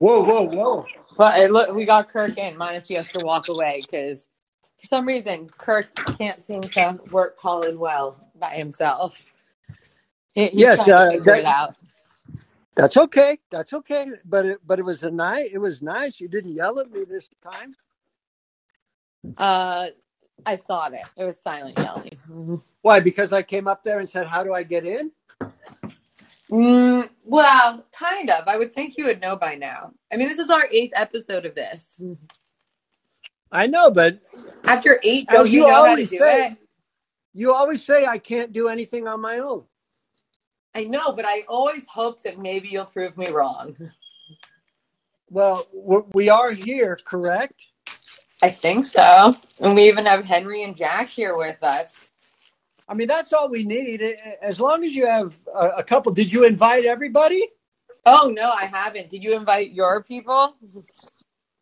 Whoa, whoa, whoa. But it, look, we got Kirk in. Minus he has to walk away because for some reason Kirk can't seem to work Callin well by himself. He, he's Yes, trying uh, to that- it out. That's okay. That's okay. But it, but it was a nice. It was nice. You didn't yell at me this time. Uh, I thought it. It was silent yelling. Why? Because I came up there and said, "How do I get in?" Mm, well, kind of. I would think you would know by now. I mean, this is our eighth episode of this. I know, but After eight, don't you, you know how to always do say. it? you always say I can't do anything on my own. I know, but I always hope that maybe you'll prove me wrong. Well, we are here, correct? I think so. And we even have Henry and Jack here with us. I mean, that's all we need. As long as you have a, a couple. Did you invite everybody? Oh, no, I haven't. Did you invite your people?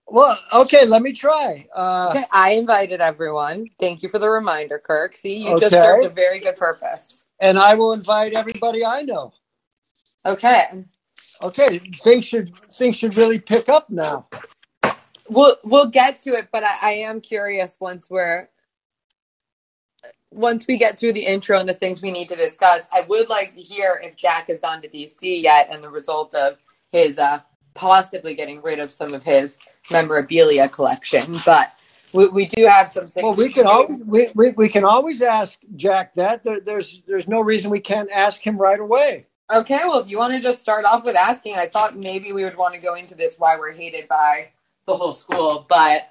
Well, okay. Let me try. Uh, Okay, I invited everyone. Thank you for the reminder, Kirk. See, you just served a very good purpose. and I will invite everybody I know. Okay. Okay, things should things should really pick up now. We'll we'll get to it, but I, I am curious once we're once we get through the intro and the things we need to discuss. I would like to hear if Jack has gone to DC yet and the result of his uh, possibly getting rid of some of his memorabilia collection. But we, we do have some things. Well, we can always we, we, we can always ask Jack that. There, there's there's no reason we can't ask him right away. Okay, well, if you want to just start off with asking, I thought maybe we would want to go into this why we're hated by the whole school, but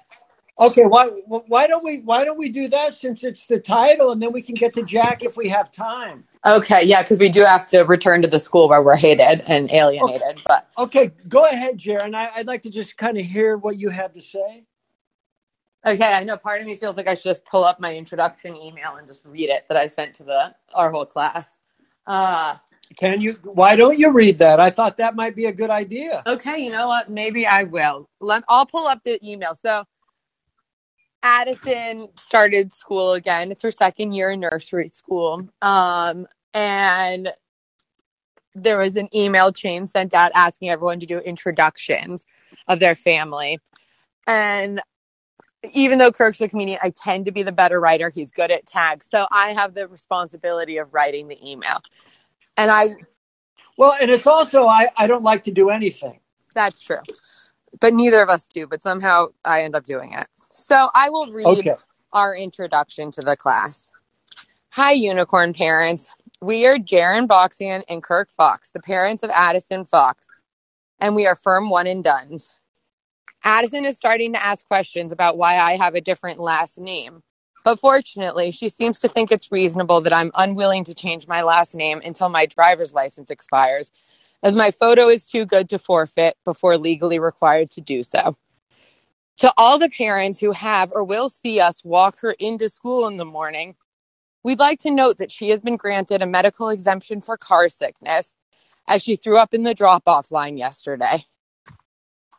Okay, why why don't we why don't we do that since it's the title, and then we can get to Jack if we have time. okay, yeah, because we do have to return to the school where we're hated and alienated. But Okay, go ahead, Jaron. I, I'd like to just kind of hear what you have to say. okay, I know part of me feels like I should just pull up my introduction email and just read it that I sent to the our whole class. Uh, Can you? Why don't you read that? I thought that might be a good idea. okay, you know what? Maybe I will. Let I'll pull up the email. So Addison started school again. It's her second year in nursery school. Um, and there was an email chain sent out asking everyone to do introductions of their family. And even though Kirk's a comedian, I tend to be the better writer. He's good at tags. So I have the responsibility of writing the email. And I Well, and it's also I I don't like to do anything. that's true. But neither of us do, but somehow I end up doing it. So I will read Okay. our introduction to the class. Hi, unicorn parents. We are Jaron Boxian and Kirk Fox, the parents of Addison Fox, and we are firm one and done's. Addison is starting to ask questions about why I have a different last name. But fortunately, she seems to think it's reasonable that I'm unwilling to change my last name until my driver's license expires, as my photo is too good to forfeit before legally required to do so. To all the parents who have or will see us walk her into school in the morning, we'd like to note that she has been granted a medical exemption for car sickness as she threw up in the drop off line yesterday.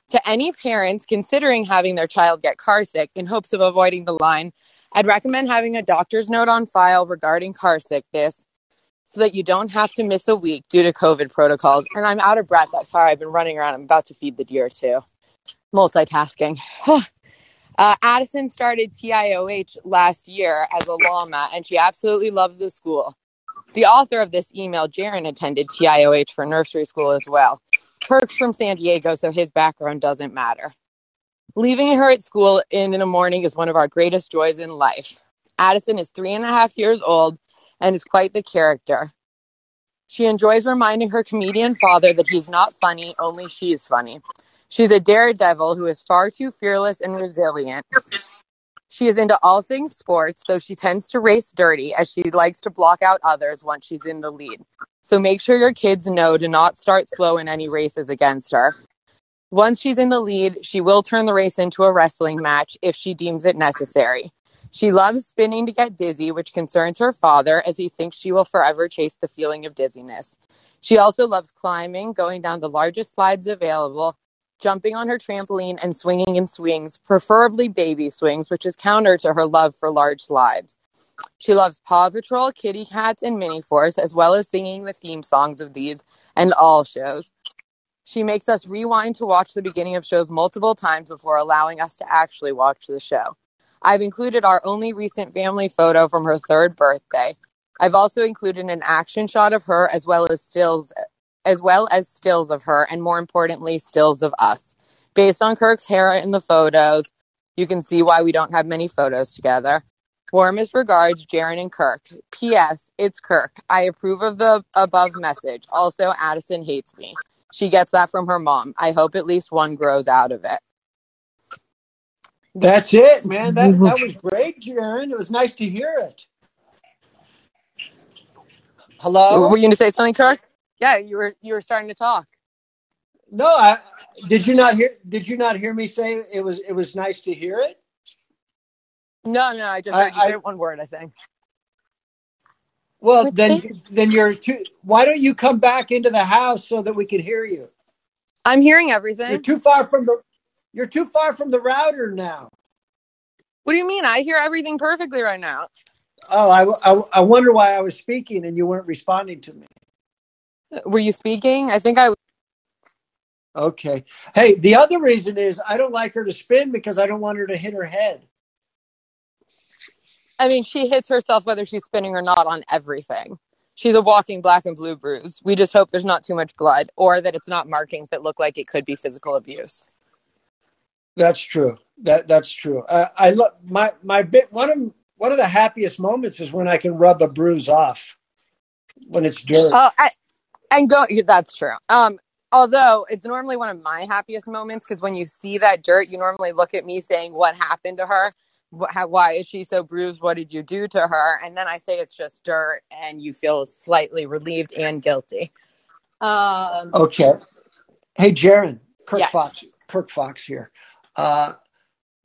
To any parents considering having their child get car sick in hopes of avoiding the line, I'd recommend having a doctor's note on file regarding car sickness so that you don't have to miss a week due to COVID protocols. And I'm out of breath. Sorry, I've been running around. I'm about to feed the deer too. Multitasking. uh, Addison started TIOH last year as a llama, and she absolutely loves the school. The author of this email, Jaron, attended TIOH for nursery school as well. Kirk's from San Diego, so his background doesn't matter. Leaving her at school in the morning is one of our greatest joys in life. Addison is three and a half years old and is quite the character. She enjoys reminding her comedian father that he's not funny, only she's funny. She's a daredevil who is far too fearless and resilient. She is into all things sports, though she tends to race dirty as she likes to block out others once she's in the lead. So make sure your kids know to not start slow in any races against her. Once she's in the lead, she will turn the race into a wrestling match if she deems it necessary. She loves spinning to get dizzy, which concerns her father as he thinks she will forever chase the feeling of dizziness. She also loves climbing, going down the largest slides available, jumping on her trampoline, and swinging in swings, preferably baby swings, which is counter to her love for large slides. She loves Paw Patrol, Kitty Cats, and Mini Force, as well as singing the theme songs of these and all shows. She makes us rewind to watch the beginning of shows multiple times before allowing us to actually watch the show. I've included our only recent family photo from her third birthday. I've also included an action shot of her as well as stills as well as stills of her and more importantly stills of us. Based on Kirk's hair in the photos, you can see why we don't have many photos together. Warmest regards, Jaron and Kirk. P.S. It's Kirk. I approve of the above message. Also, Addison hates me. She gets that from her mom. I hope at least one grows out of it. That's it, man. That that was great, Jaron. It was nice to hear it. Hello? Were you going to say something, Kirk? Yeah, you were. You were starting to talk. No, I did you not hear did you not hear me say it was it was nice to hear it? No, no, I just I- heard you I- say one word. I think. Well, Which then thing? then you're too why don't you come back into the house so that we can hear you? I'm hearing everything. You're everything. too far from the you're too far from the router now. What do you mean? I hear everything perfectly right now. Oh, I, I, I wonder why I was speaking and you weren't responding to me. Were you speaking? I think I. Okay. Hey, the other reason is I don't like her to spin because I don't want her to hit her head. I mean, she hits herself whether she's spinning or not on everything. She's a walking black and blue bruise. We just hope there's not too much blood or that it's not markings that look like it could be physical abuse. That's true. That that's true. Uh, I look my my bit one of one of the happiest moments is when I can rub a bruise off when it's dirt. Oh, I, and go. That's true. Um, although it's normally one of my happiest moments because when you see that dirt, you normally look at me saying, "What happened to her? Why is she so bruised? What did you do to her?" And then I say it's just dirt, and you feel slightly relieved and guilty. Um, Okay. Hey, Jaron, Kirk Yes. Fox, Kirk Fox here. Uh,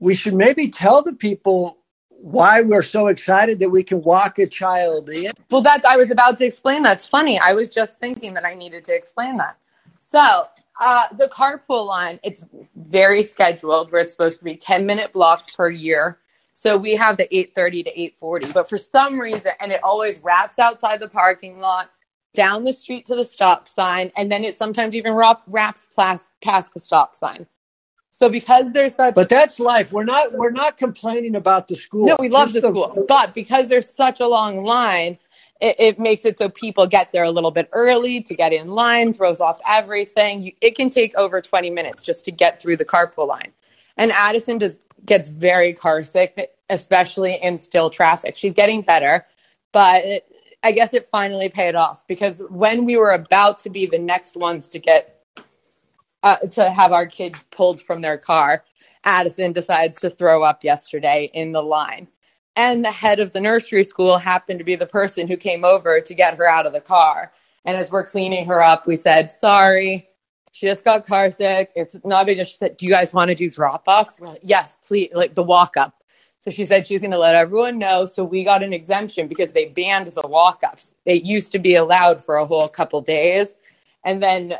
we should maybe tell the people why we're so excited that we can walk a child in. Well, that's I was about to explain. That's funny. I was just thinking that I needed to explain that. So, uh, the carpool line, it's very scheduled where it's supposed to be 10 minute blocks per year. So we have the 8:30 to 8:40, but for some reason and it always wraps outside the parking lot, down the street to the stop sign, and then it sometimes even wraps past, past the stop sign. So because there's such But that's life. We're not we're not complaining about the school. no, we love Just the school, but because there's such a long line, it, it makes it so people get there a little bit early to get in line, throws off everything. You, it can take over 20 minutes just to get through the carpool line. And Addison just gets very car sick, especially in still traffic. She's getting better, but it, I guess it finally paid off because when we were about to be the next ones to get uh, to have our kids pulled from their car, Addison decides to throw up yesterday in the line. And the head of the nursery school happened to be the person who came over to get her out of the car. And as we're cleaning her up, we said, Sorry, she just got car sick. It's not big. She said, Do you guys want to do drop off? Like, yes, please, like the walk up. So she said she's going to let everyone know. So we got an exemption because they banned the walk ups. They used to be allowed for a whole couple days. And then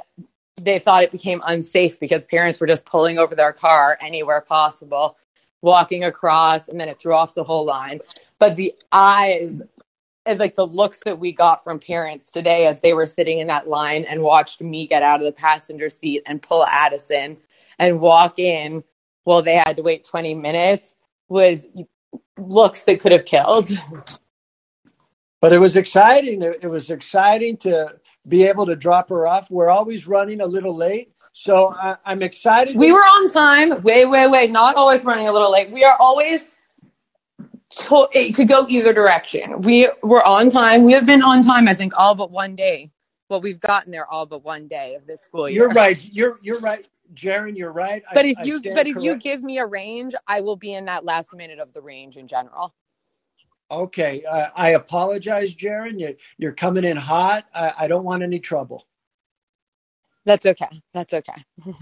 they thought it became unsafe because parents were just pulling over their car anywhere possible, walking across, and then it threw off the whole line. But the eyes and like the looks that we got from parents today as they were sitting in that line and watched me get out of the passenger seat and pull Addison and walk in while they had to wait 20 minutes was looks that could have killed. But it was exciting. It, it was exciting to be able to drop her off. We're always running a little late. So I, I'm excited. We were on time. Wait, wait, wait. Not always running a little late. We are always. To- it could go either direction. We were on time. We have been on time. I think all but one day. Well, we've gotten there all but one day of this school year. You're right. You're you're right, Jaron. You're right. I- But if you but if you give me a range, I will be in that last minute of the range in general. Okay, uh, I apologize, Jaron. You, you're coming in hot. I, I don't want any trouble. That's okay. That's okay.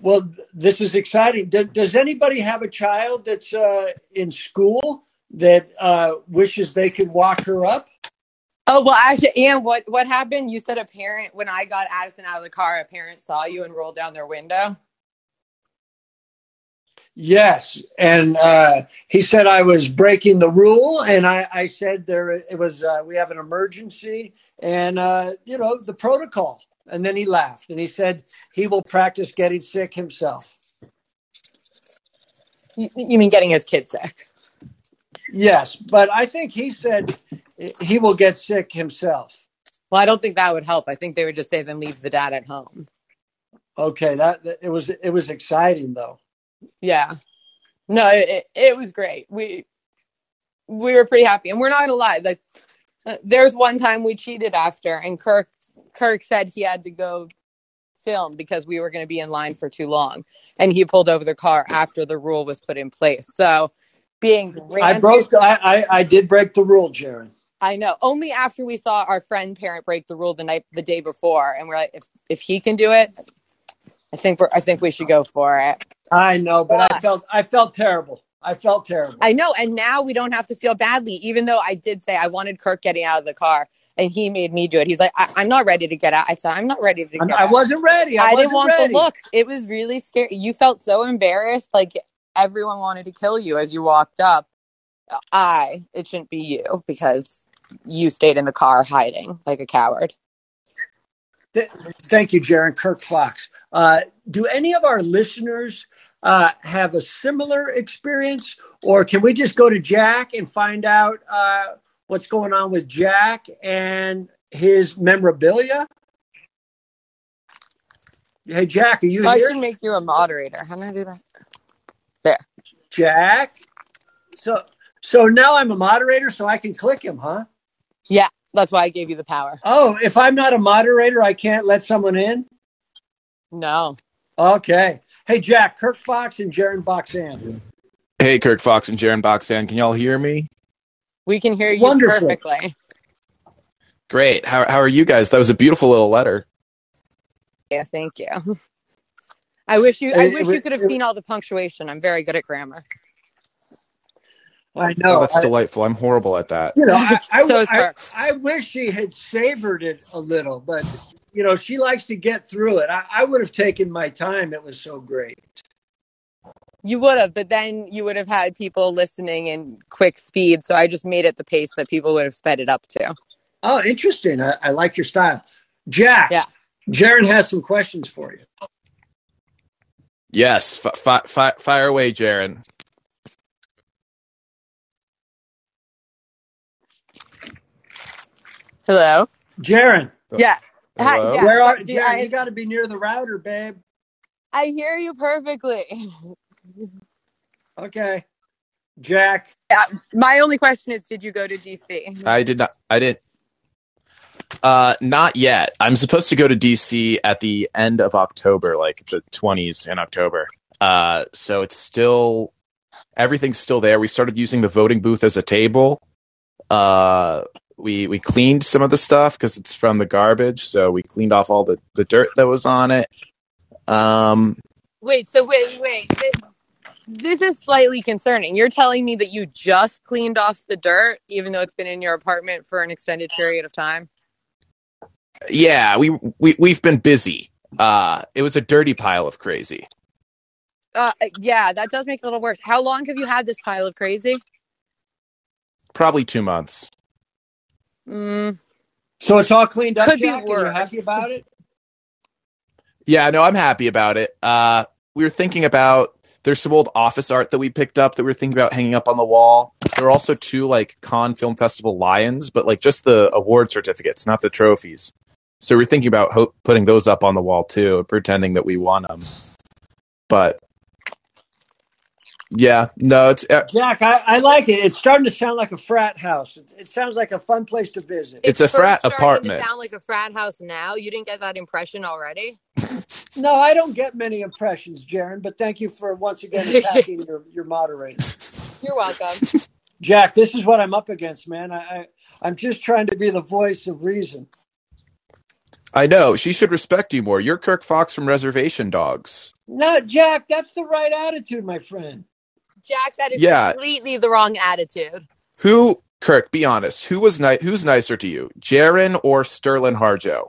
Well, th- this is exciting. Do, does anybody have a child that's uh, in school that uh, wishes they could walk her up? Oh well, actually, Ian, what what happened? You said a parent when I got Addison out of the car, a parent saw you and rolled down their window. Yes, and uh, he said I was breaking the rule, and I, I said there it was. Uh, we have an emergency, and uh, you know the protocol. And then he laughed and he said he will practice getting sick himself. You, you mean getting his kid sick? Yes, but I think he said he will get sick himself. Well, I don't think that would help. I think they would just say then leave the dad at home. Okay, that, that it was it was exciting though. Yeah. No, it, it was great. We we were pretty happy, and we're not gonna lie. Like, uh, there's one time we cheated after, and Kirk Kirk said he had to go film because we were going to be in line for too long, and he pulled over the car after the rule was put in place. So, being I broke. I, I I did break the rule, Jaron. I know. Only after we saw our friend parent break the rule the night the day before, and we're like, if if he can do it, I think we're I think we should go for it. I know, but I felt I felt terrible. I felt terrible. I know, and now we don't have to feel badly, even though I did say I wanted Kirk getting out of the car, and he made me do it. He's like, I- am not ready to get out. I said, I'm not ready to get I out. I wasn't ready. I, I, wasn't didn't want ready. the looks. It was really scary. You felt so embarrassed, like everyone wanted to kill you as you walked up. I, it shouldn't be you because you stayed in the car hiding like a coward. Th- Thank you, Jaron Kirk Fox. Uh, do any of our listeners uh, have a similar experience, or can we just go to Jack and find out uh, what's going on with Jack and his memorabilia? Hey, Jack, are you I here? should make you a moderator. How do I do that? There, Jack. So, so now I'm a moderator, so I can click him, huh? Yeah, that's why I gave you the power. Oh, if I'm not a moderator, I can't let someone in. No. Okay. Hey, Jack, Kirk Fox and Jaron Boxan. Hey, Kirk Fox and Jaron Boxan, can y'all hear me? We can hear you Wonderful. perfectly. Great. How how are you guys? That was a beautiful little letter. Yeah, thank you. I wish you I It- wish it- you could have it- seen all the punctuation. I'm very good at grammar. I Oh, know. that's I- delightful. I'm horrible at that. you know, I, I, So is I, I wish she had savored it a little, but you know, she likes to get through it. I, I would have taken my time. It was so great. You would have, but then you would have had people listening in quick speed. So I just made it the pace that people would have sped it up to. Oh, interesting. I, I like your style. Jack, Yeah. Jaron has some questions for you. Yes. F- fi- fi- fire away, Jaron. Hello? Jaron, Yeah. Hi- Hello? yeah. where are but Jaron? I- you got to be near the router, babe. I hear you perfectly. Okay. Jack, My only question is did you go to DC? I did not. I didn't. Uh, not yet. I'm supposed to go to DC at the end of October, like the 20s in October. Uh, so it's still everything's still there. We started using the voting booth as a table. Uh, we we cleaned some of the stuff because it's from the garbage, so we cleaned off all the the dirt that was on it. Um, Wait, so wait, wait. This, this is slightly concerning. You're telling me that you just cleaned off the dirt, even though it's been in your apartment for an extended period of time? yeah, we we we've been busy. Uh, it was a dirty pile of crazy. Uh, yeah, that does make it a little worse. How long have you had this pile of crazy? Probably two months. Mm, so it's all cleaned up. Could be Jack, and you're worse. happy about it? Yeah, no, I'm happy about it. Uh, we were thinking about there's some old office art that we picked up that we were thinking about hanging up on the wall. There are also two like Cannes Film Festival lions, but like just the award certificates, not the trophies. So we're thinking about ho- putting those up on the wall too, pretending that we won them. But yeah, no, it's uh, Jack, I, I like it. It's starting to sound like a frat house. It, it sounds like a fun place to visit. It's a frat starting apartment. To sound like a frat house now. You didn't get that impression already. No, I don't get many impressions, Jaron, but thank you for once again attacking your, your moderator. You're welcome. Jack, this is what I'm up against, man. I, I I'm just trying to be the voice of reason. I know she should respect you more. You're Kirk Fox from Reservation Dogs. No, Jack, that's the right attitude, my friend. Jack, that is Yeah. completely the wrong attitude. Who, Kirk? Be honest. Who was ni- Who's nicer to you, Jaron or Sterlin Harjo?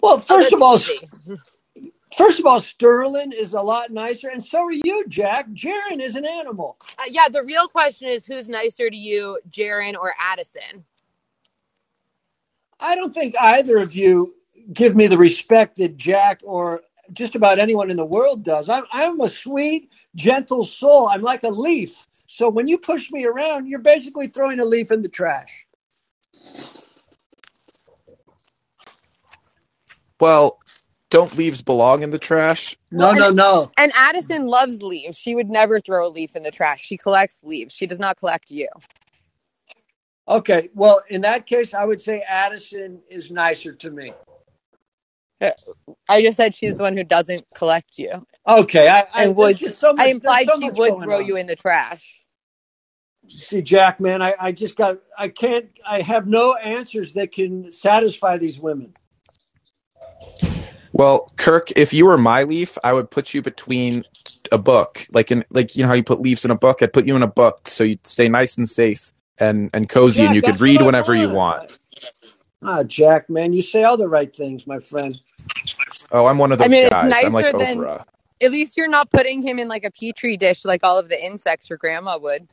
Well, Oh, first of all, easy. first of all, Sterling is a lot nicer, and so are you, Jack. Jaron is an animal. Uh, yeah, the real question is who's nicer to you, Jaron or Addison? I don't think either of you give me the respect that Jack or just about anyone in the world does. I'm, I'm a sweet, gentle soul. I'm like a leaf. So when you push me around, you're basically throwing a leaf in the trash. Well, don't leaves belong in the trash? No, no, no. And Addison loves leaves. She would never throw a leaf in the trash. She collects leaves. She does not collect you. Okay. Well, in that case, I would say Addison is nicer to me. I just said she's the one who doesn't collect you. Okay. I, I, And would- so much, I implied so she much would throw on. you in the trash. See, Jack, man, I, I just got, I can't, I have no answers that can satisfy these women. Well, Kirk, if you were my leaf, I would put you between a book, like in like you know how you put leaves in a book. I'd put you in a book so you'd stay nice and safe and and cozy, and you could read whenever you want. Ah, Jack, man, you say all the right things, my friend. Oh, I'm one of those I mean, it's guys. I'm like nicer than- Oprah. At least you're not putting him in like a petri dish like all of the insects your grandma would.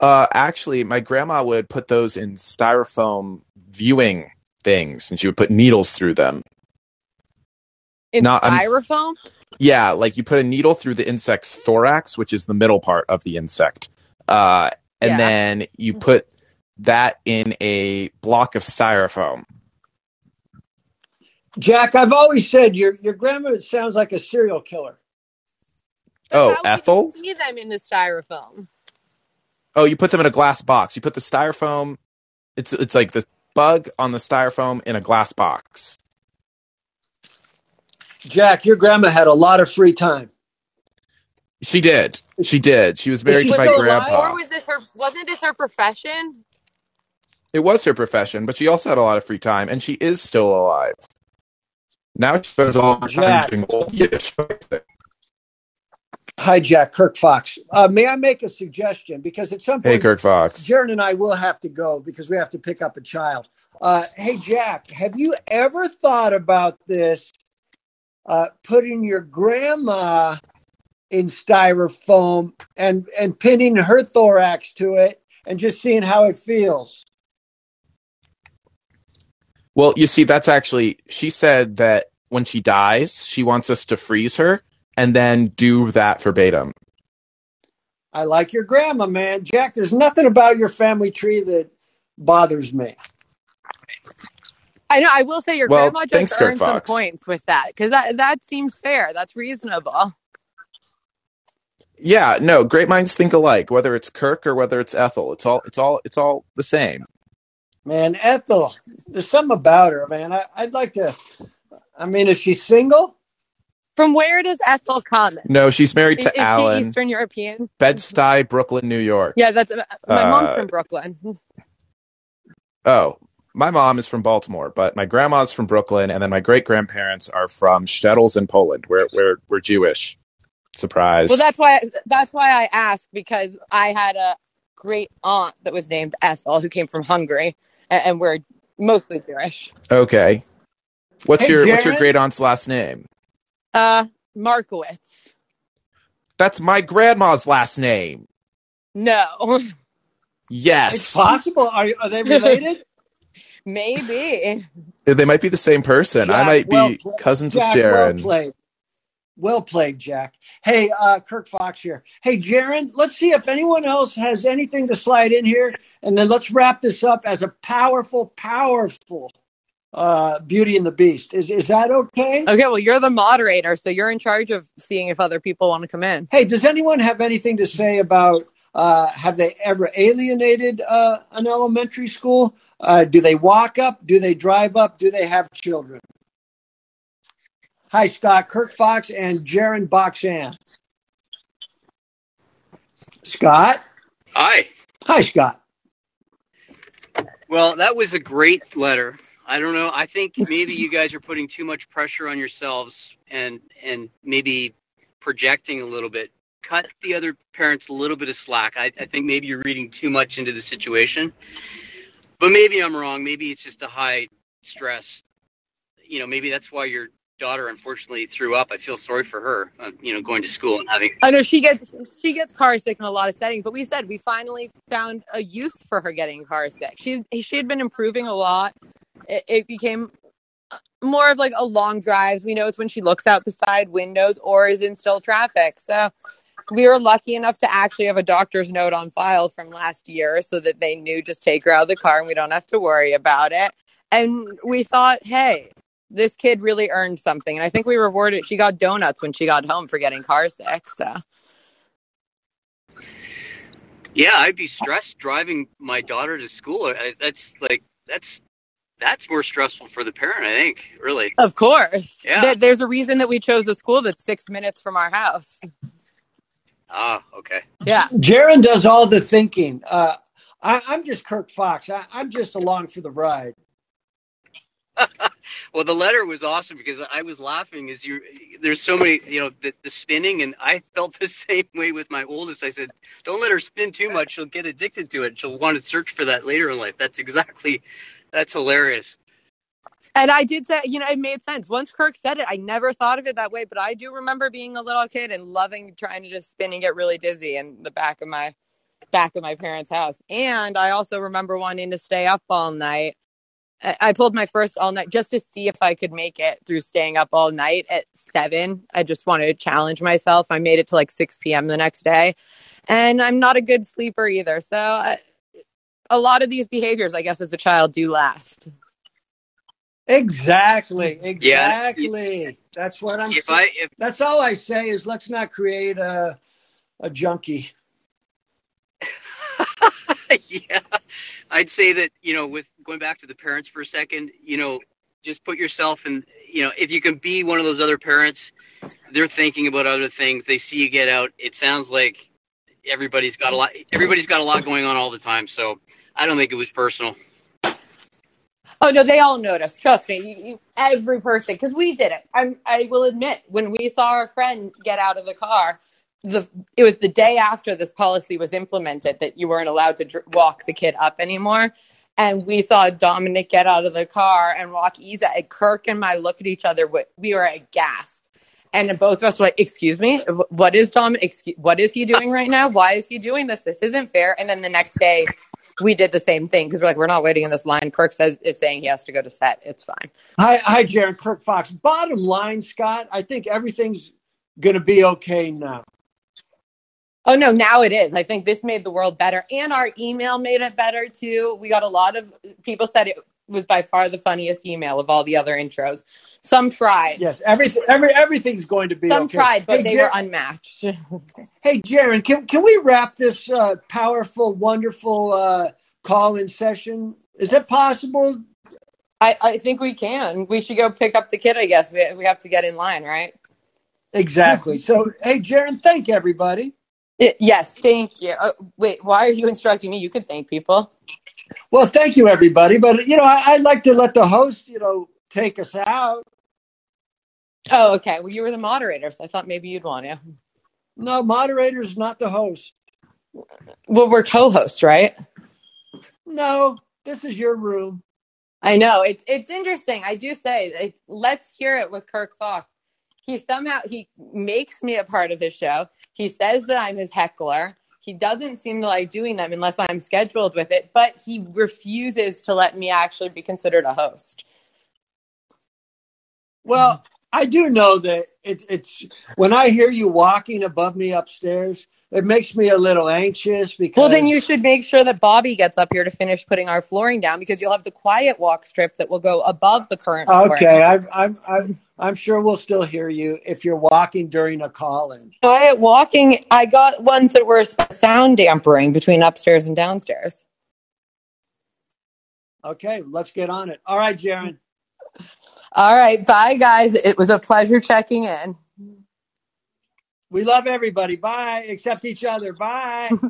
Uh, actually, my grandma would put those in styrofoam viewing things, and she would put needles through them. In No, I'm- styrofoam? Yeah, like you put a needle through the insect's thorax, which is the middle part of the insect, uh, and Yeah. then you put that in a block of styrofoam. Jack, I've always said your your grandma sounds like a serial killer. But Oh, how would you Ethel? see them in the styrofoam. Oh, you put them in a glass box. You put the styrofoam. It's it's like the bug on the styrofoam in a glass box. Jack, your grandma had a lot of free time. She did. She did. She was married she to my still alive? grandpa. Or was this her? Wasn't this her profession? It was her profession, but she also had a lot of free time, and she is still alive. Now she spends all her time doing old Yiddish. Hi, Jack, Kirk Fox. Uh, may I make a suggestion? Because at some point, Hey, Kirk Fox. Jaron and I will have to go because we have to pick up a child. Uh, hey, Jack, have you ever thought about this? Uh, putting your grandma in styrofoam and and pinning her thorax to it and just seeing how it feels. Well, you see, that's actually she said that when she dies, she wants us to freeze her and then do that verbatim. I like your grandma, man. Jack, there's nothing about your family tree that bothers me. I know. I will say your Well, grandma just thanks, Kirk earned some Fox. points with that because that that seems fair. That's reasonable. Yeah, no, great minds think alike. Whether it's Kirk or whether it's Ethel, it's all it's all it's all the same. Man, Ethel, there's something about her, man. I, I'd like to. I mean, is she single? From where does Ethel come? No, she's married to is she Alan, Eastern European? Bed-Stuy, Brooklyn, New York. Yeah, that's my mom's Uh, from Brooklyn. Oh, my mom is from Baltimore, but my grandma's from Brooklyn, and then my great grandparents are from Stettles in Poland. We're we're we're Jewish. Surprise. Well, that's why that's why I asked because I had a great aunt that was named Ethel who came from Hungary, and, and we're mostly Jewish. okay. What's Hey, your what's your great aunt's last name? Uh, Markowitz. That's my grandma's last name. No, Yes. It's possible. Are, are they related? maybe. They might be the same person. I Jack, might be well played. cousins Jack, with well Jaron. played. Well played, Jack. Hey, uh, Kirk Fox here. Hey, Jaron, let's see if anyone else has anything to slide in here, and then let's wrap this up as a powerful, powerful uh, Beauty and the Beast. Is is that okay? Okay, well, you're the moderator, so you're in charge of seeing if other people want to come in. Hey, does anyone have anything to say about uh, have they ever alienated uh, an elementary school? Uh, do they walk up? Do they drive up? Do they have children? Hi, Scott, Kirk Fox, and Jaron Boxan. Scott? Hi. Hi, Scott. Well, that was a great letter. I don't know. I think maybe you guys are putting too much pressure on yourselves and and maybe projecting a little bit. Cut the other parents a little bit of slack. I, I think maybe you're reading too much into the situation. But maybe I'm wrong. Maybe it's just a high stress. You know, maybe that's why your daughter unfortunately threw up. I feel sorry for her. Uh, you know, going to school and having I know she gets she gets car sick in a lot of settings, but we said we finally found a use for her getting car sick. She she had been improving a lot. It, it became more of like a long drives. We know it's when she looks out the side windows or is in still traffic. So we were lucky enough to actually have a doctor's note on file from last year so that they knew just take her out of the car and we don't have to worry about it. And we thought, hey, this kid really earned something. And I think we rewarded she got donuts when she got home for getting car sick. So Yeah, I'd be stressed driving my daughter to school. I, that's like that's that's more stressful for the parent, I think. Really. Of course. Yeah. There- There's a reason that we chose a school that's six minutes from our house. Ah, okay. Yeah. Jaron does all the thinking. Uh, I, I'm just Kirk Fox. I, I'm just along for the ride. Well, the letter was awesome because I was laughing as you. There's so many, you know, the, the spinning, and I felt the same way with my oldest. I said, "Don't let her spin too much; she'll get addicted to it. She'll want to search for that later in life." That's exactly. That's hilarious. And I did say, you know, it made sense. Once Kirk said it, I never thought of it that way, but I do remember being a little kid and loving trying to just spin and get really dizzy in the back of my back of my parents' house. And I also remember wanting to stay up all night. I I pulled my first all night just to see if I could make it through staying up all night at seven. I just wanted to challenge myself. I made it to like 6 p.m. the next day. And I'm not a good sleeper either. So I, a lot of these behaviors, I guess, as a child do last. Exactly. Exactly. That's what I'm If saying. I if That's all I say is let's not create a, a junkie. yeah, I'd say that you know, with going back to the parents for a second, you know, just put yourself in. You know, if you can be one of those other parents, they're thinking about other things. They see you get out. It sounds like everybody's got a lot. Everybody's got a lot going on all the time. So I don't think it was personal. Oh no, they all noticed. Trust me, you, you, every person, because we did it. I'm, I will admit, when we saw our friend get out of the car, the it was the day after this policy was implemented that you weren't allowed to dr- walk the kid up anymore. And we saw Dominic get out of the car and walk Isa. And Kirk and I look at each other. We we were aghast. And both of us were like, "Excuse me, what is Dominic? Excuse, what is he doing right now? Why is he doing this? This isn't fair." And then the next day, we did the same thing because we're like, "We're not waiting in this line." Kirk says is saying he has to go to set. It's fine. Hi, hi, Jaron Kirk Fox. Bottom line, Scott, I think everything's going to be okay now. Oh no, now it is. I think this made the world better, and our email made it better too. We got a lot of people said it was by far the funniest email of all the other intros. Some tried, Yes, everything, every, everything's going to be some okay. tried, but hey, they Jar- were unmatched. hey, Jaron, can, can we wrap this uh, powerful, wonderful uh, call-in session? Is that possible? I, I think we can. We should go pick up the kid. I guess we we have to get in line, right? Exactly. So, hey, Jaron, thank everybody. Y- yes, thank you. Uh, wait, why are you instructing me? You can thank people. Well, thank you, everybody. But you know, I, I'd like to let the host, you know, take us out. Oh, okay. Well, you were the moderator, so I thought maybe you'd want to. No, moderator's not the host. Well, we're co-hosts, right? No, this is your room. I know it's it's interesting. I do say, like, let's hear it with Kirk Fox. He somehow he makes me a part of his show. He says that I'm his heckler. He doesn't seem to like doing them unless I'm scheduled with it, but he refuses to let me actually be considered a host. Well, I do know that it, it's when I hear you walking above me upstairs, it makes me a little anxious because. Well, then you should make sure that Bobby gets up here to finish putting our flooring down because you'll have the quiet walk strip that will go above the current flooring. Okay, I'm I'm I'm, I'm sure we'll still hear you if you're walking during a call-in. Quiet walking. I got ones that were sound dampering between upstairs and downstairs. Okay, let's get on it. All right, Jaron. All right. Bye, guys. It was a pleasure checking in. We love everybody. Bye, except each other. Bye.